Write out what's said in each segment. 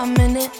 a minute.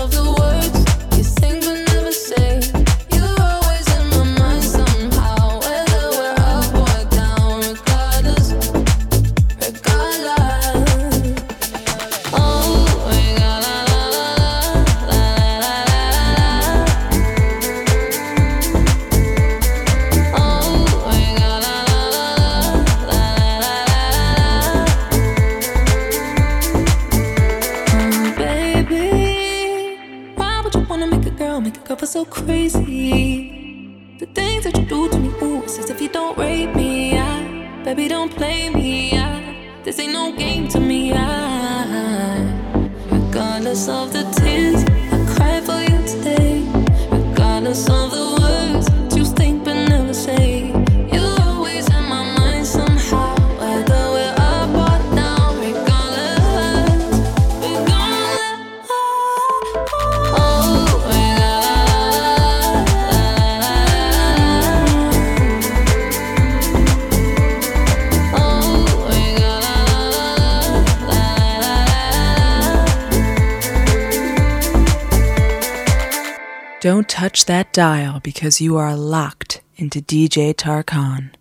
dial because you are locked into DJ Tarkan.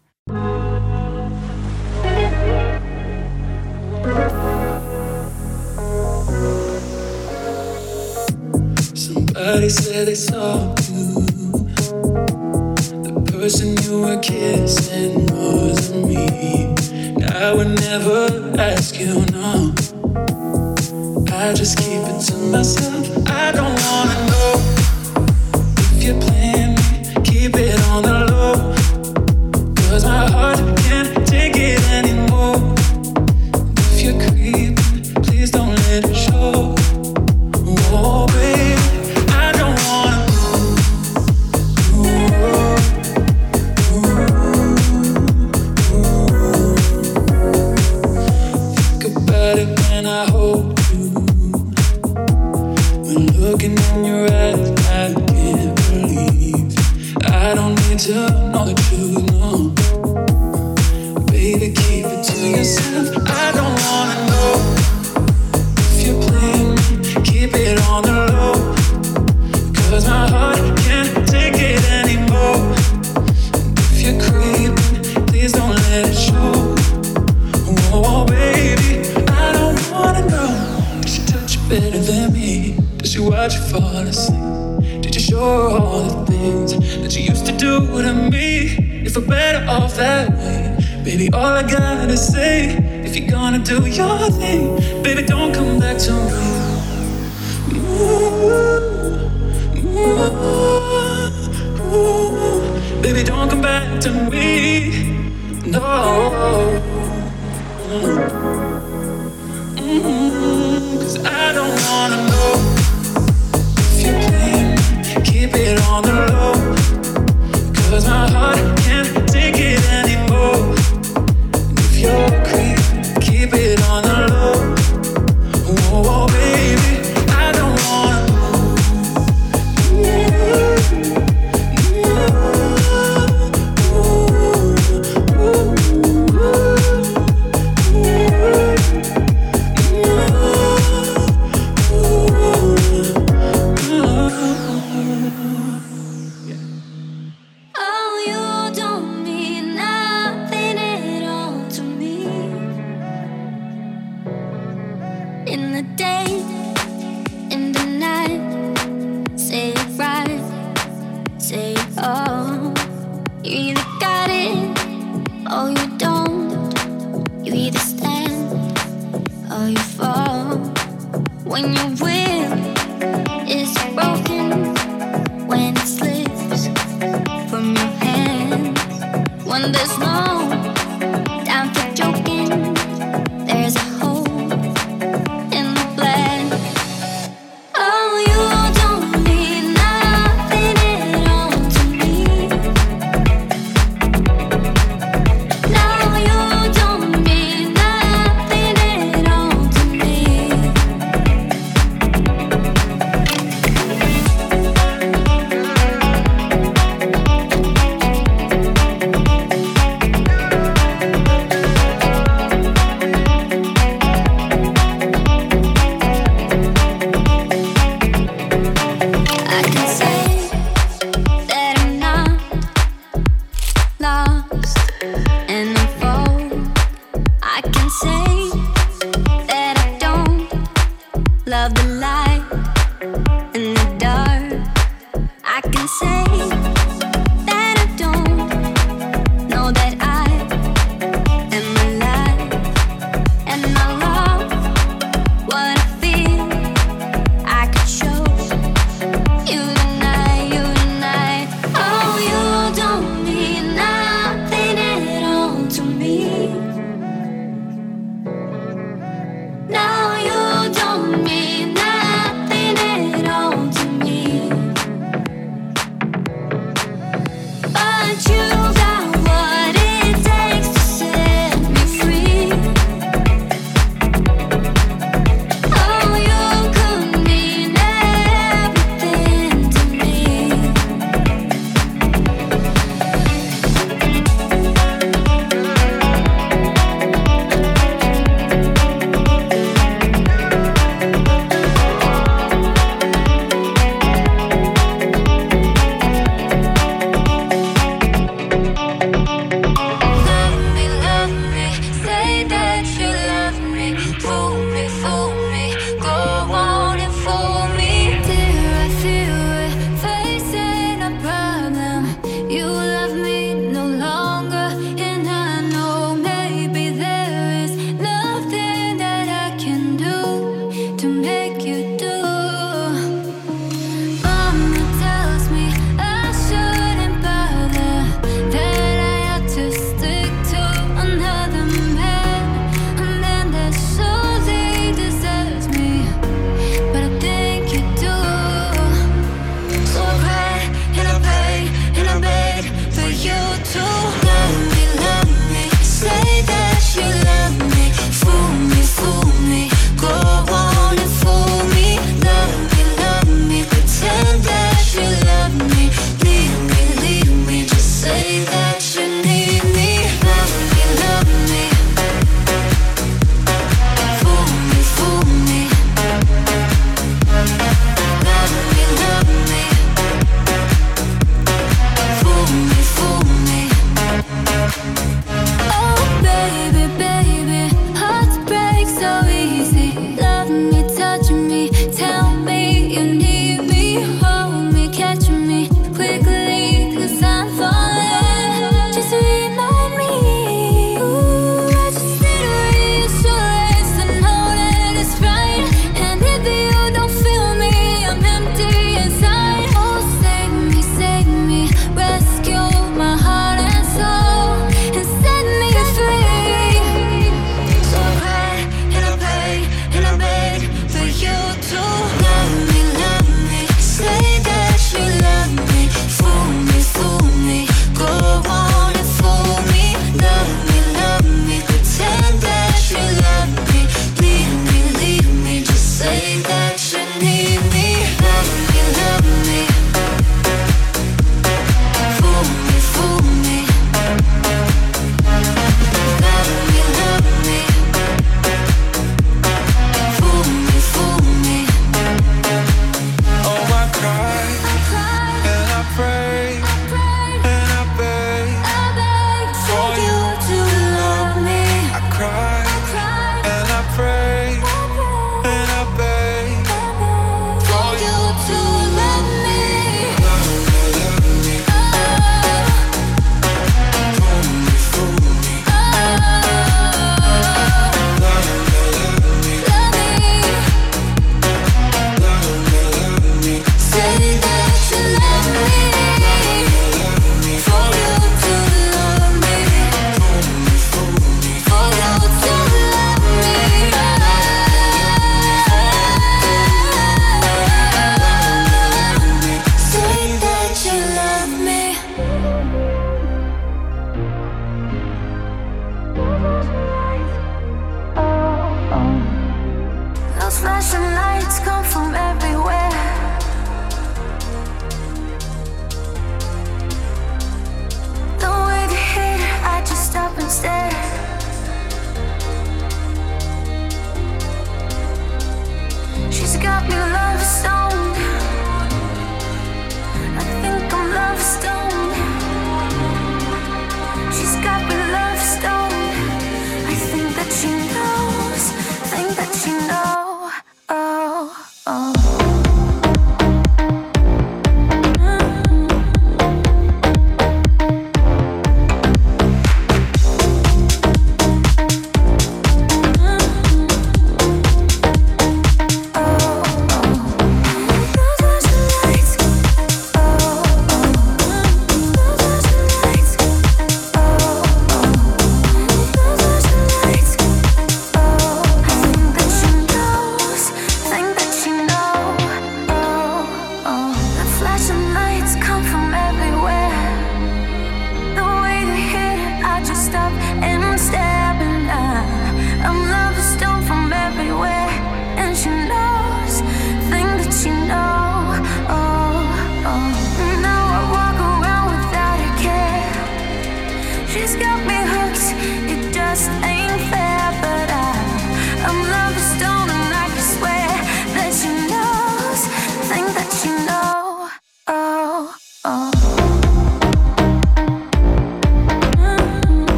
Somebody said they saw you. The person you were kissing wasn't me. I would never ask you, no. I just keep it to myself. I don't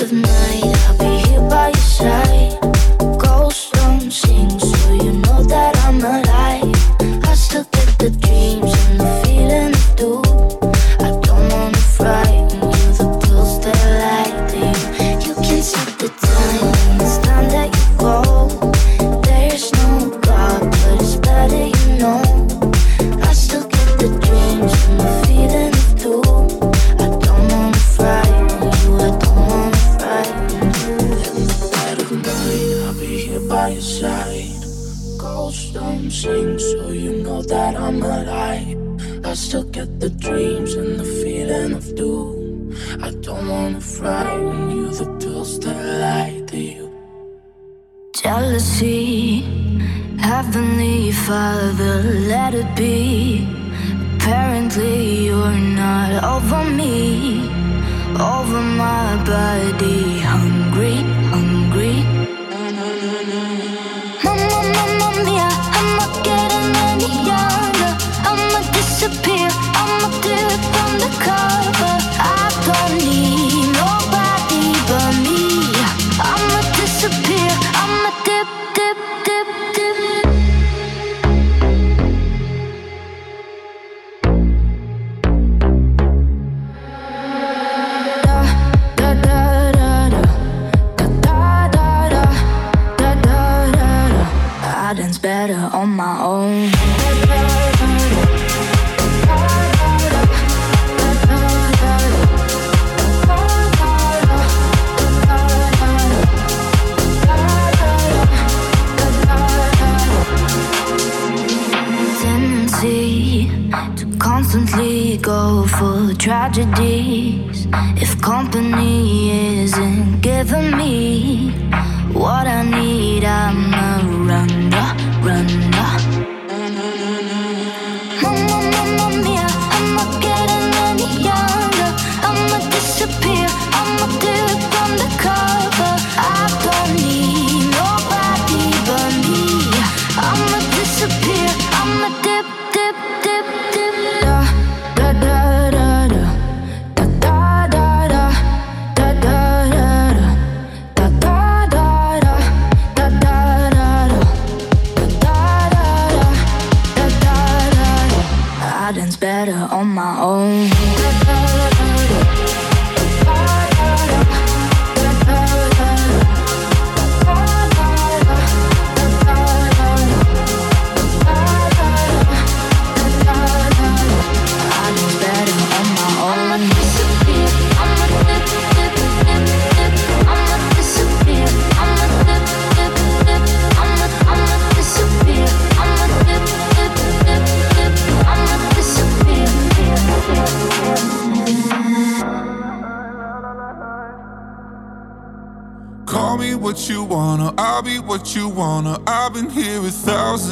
better on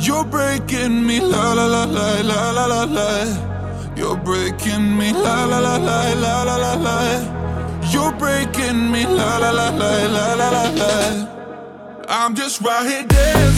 You're breaking me la la la la la la la la. You're breaking me la la la la la la la la. You're breaking me la la la la la la la la. I'm just right here dancing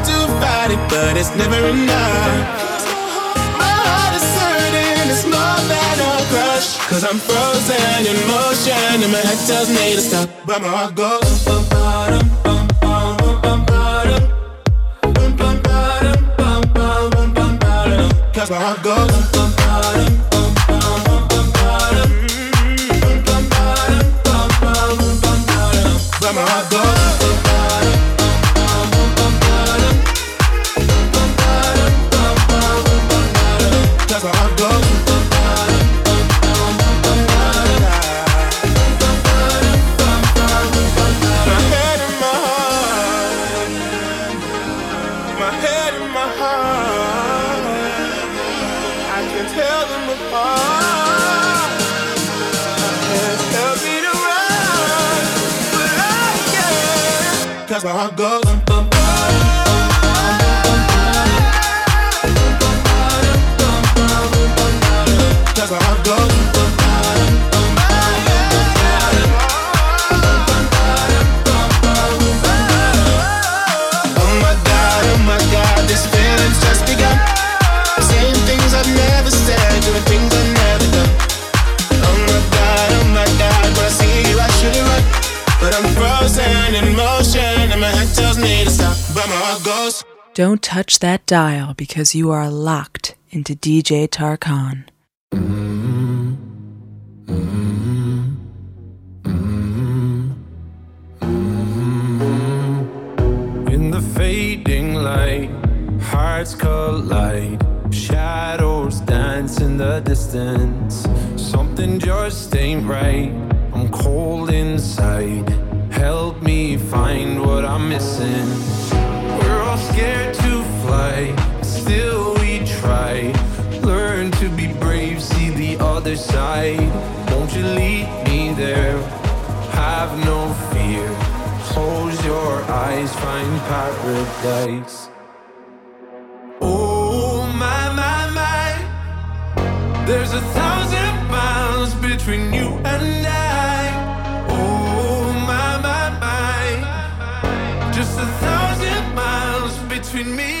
but it's never enough. My heart is hurting, it's more than a crush. Cause I'm frozen in motion, and my head tells me to stop. But my heart goes. Bum, bottom, bum, bum, bum, bum, bottom. Bum, bum, bottom, bum, bum, bum, bum, bottom. Cause my heart goes. Bum, bum, bottom, But my heart goes. Don't touch that dial because you are locked into DJ Tarkan. In the fading light, hearts collide. Shadows dance in the distance. Something just ain't right. I'm cold inside. Help me find what I'm missing. Scared to fly, still we try. Learn to be brave, see the other side. Won't you lead me there? Have no fear. Close your eyes, find paradise. Oh my my my, there's a thousand miles between you and I. between me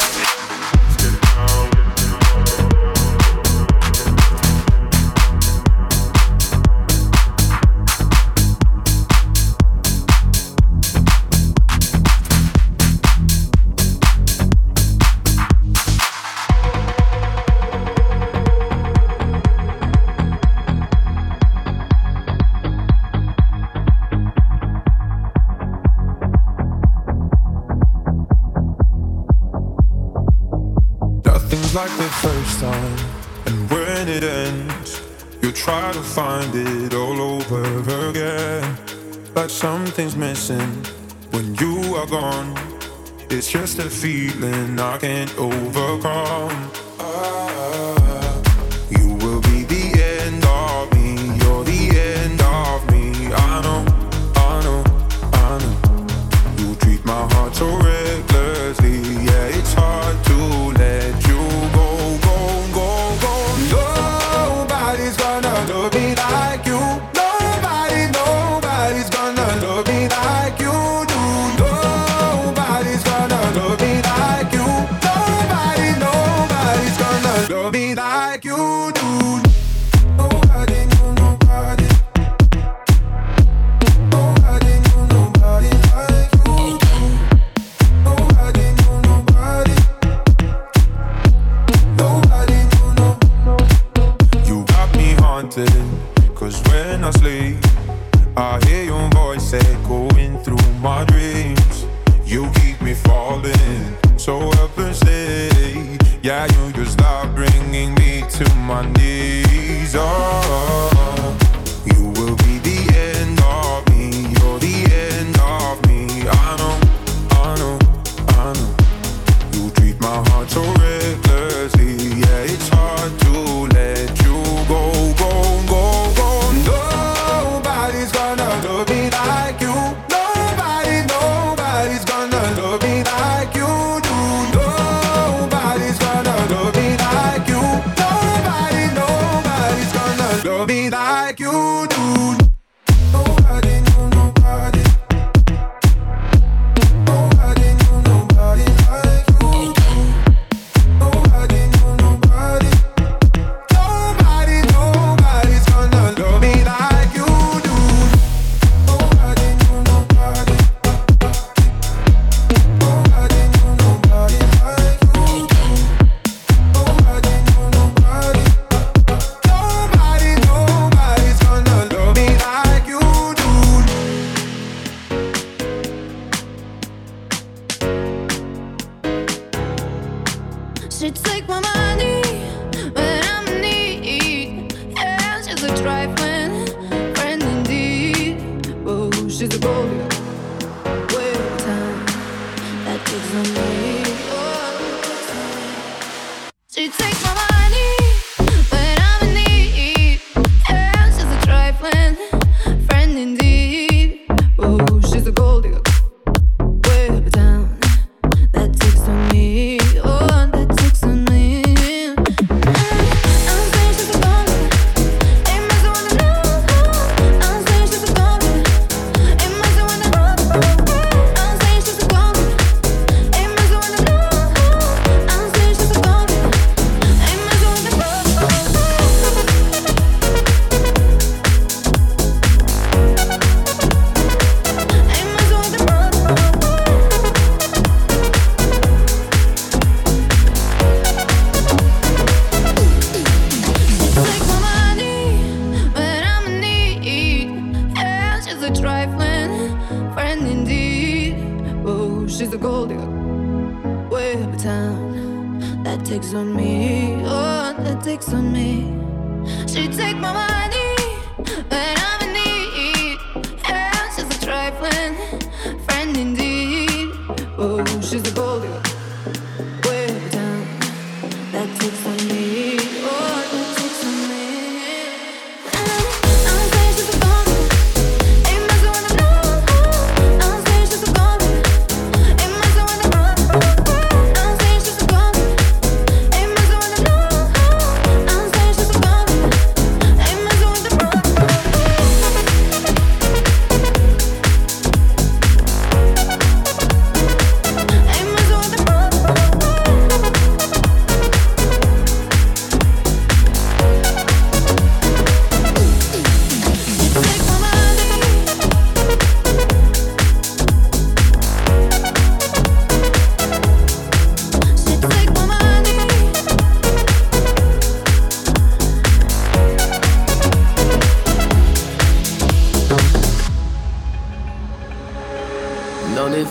It's me.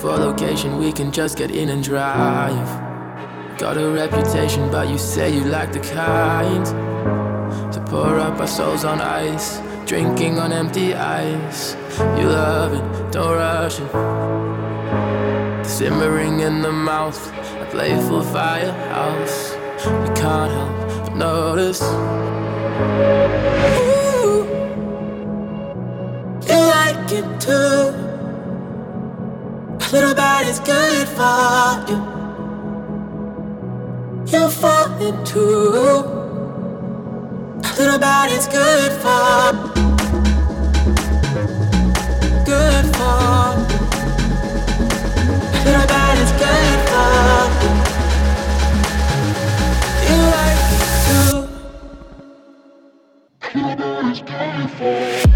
For location, we can just get in and drive. Got a reputation, but you say you like the kind to pour up our souls on ice, drinking on empty ice. You love it, don't rush it. The Simmering in the mouth, a playful firehouse. We can't help but notice. Ooh, you like it too. Little body's good for you. You're falling too. Little body's good for. Good for. Little body's good for. You like it too. Little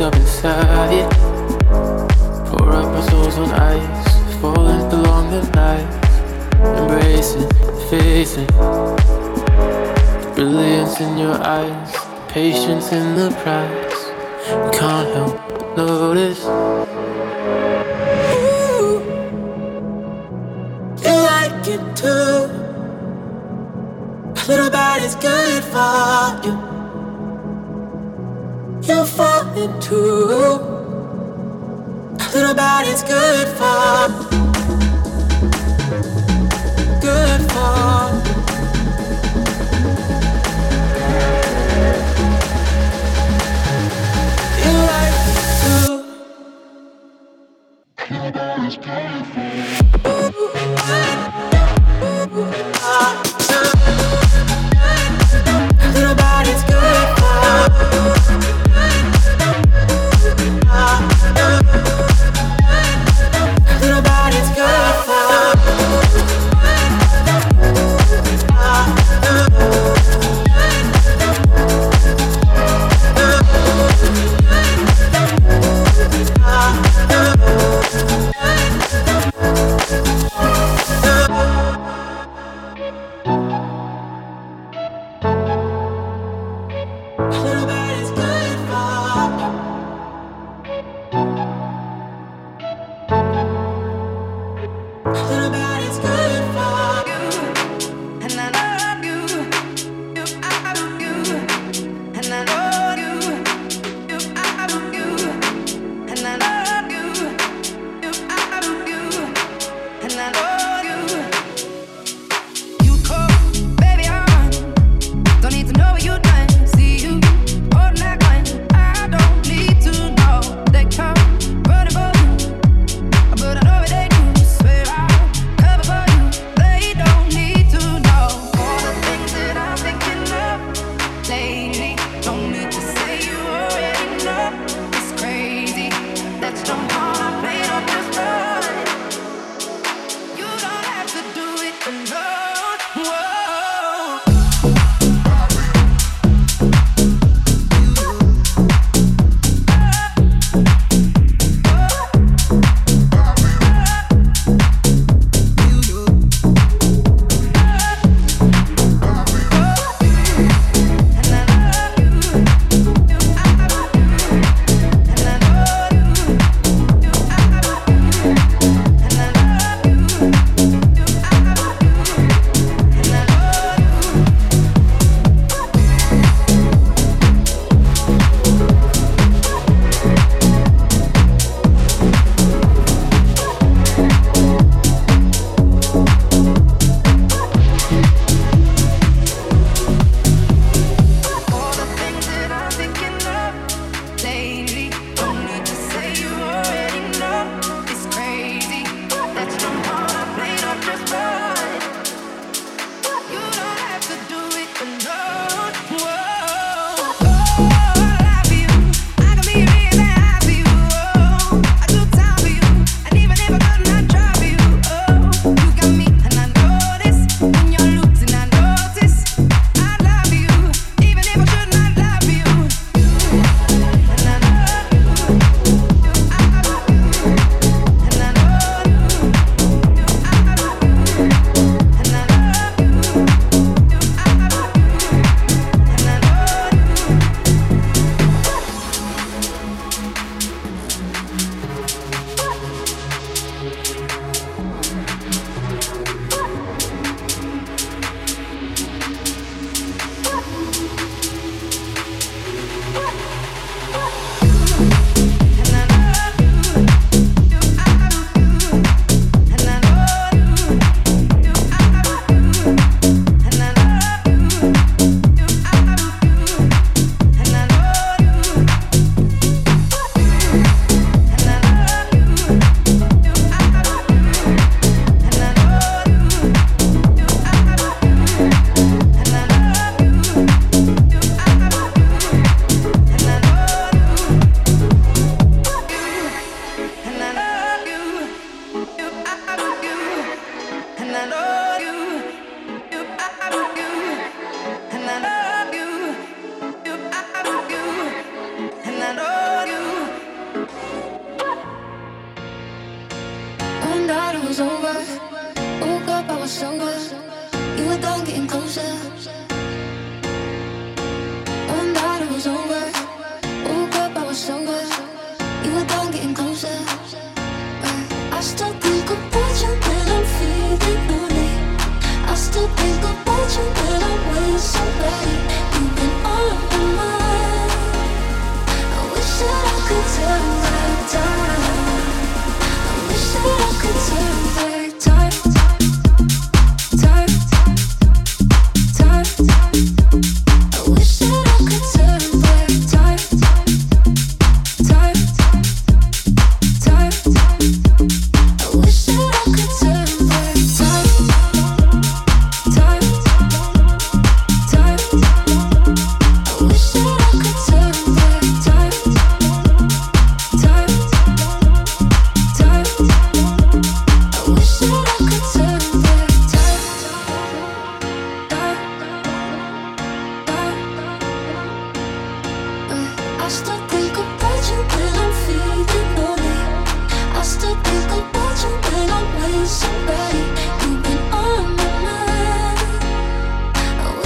up inside it. Pour up our souls on ice, falling along the night. embracing. The brilliance in your eyes, patience in the price. We can't help but notice. Ooh, you like it too. Little body's good for you. Falling too. Little body's good for. Good for. You like it too. Little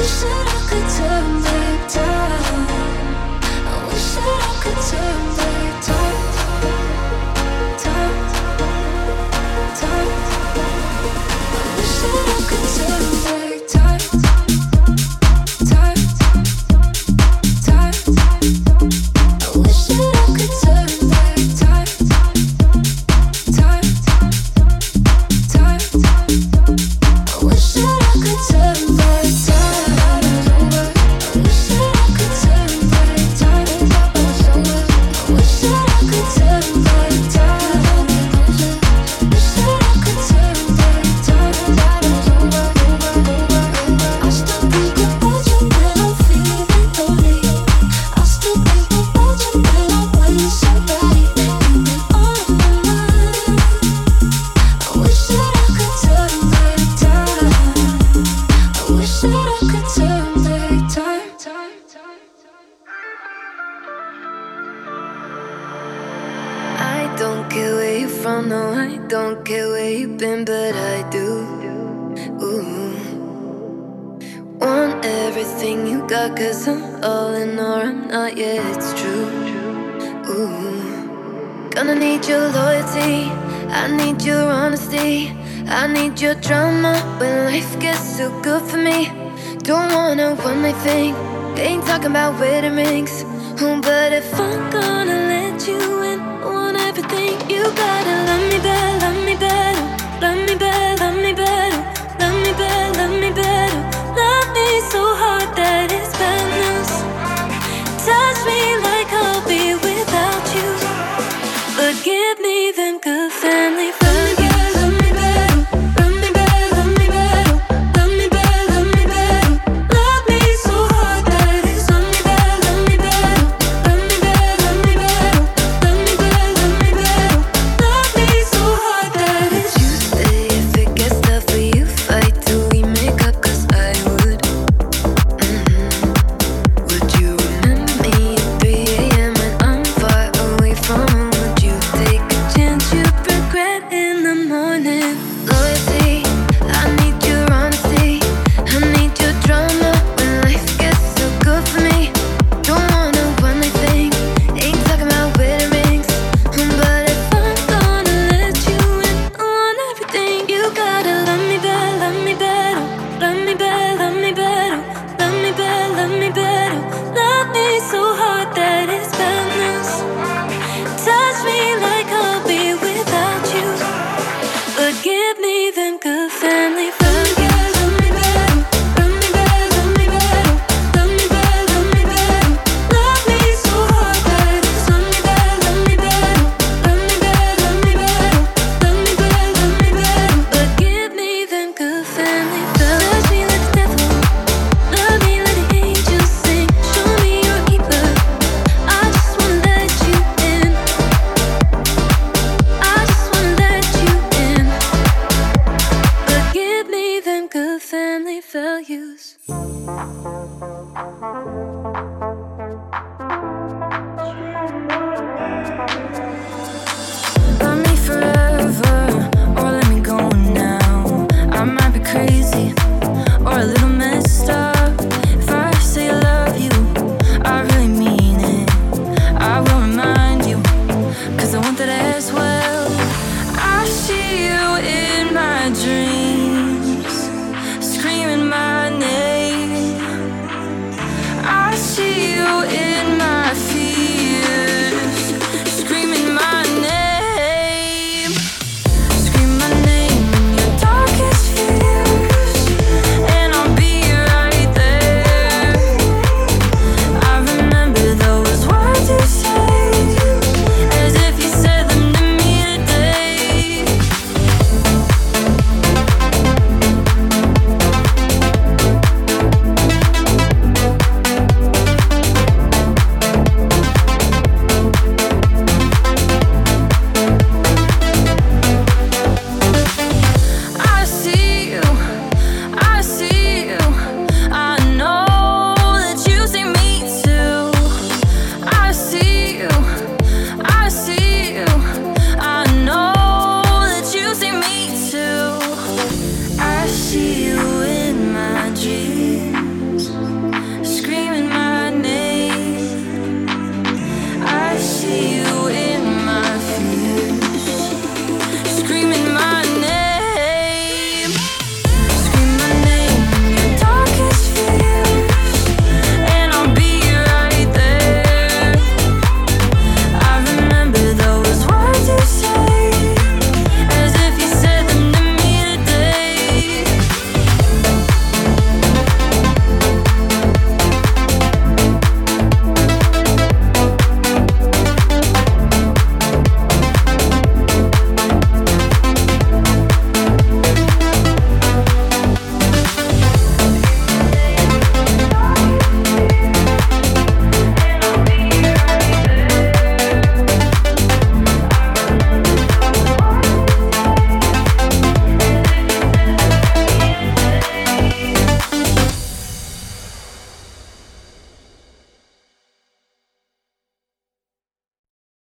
是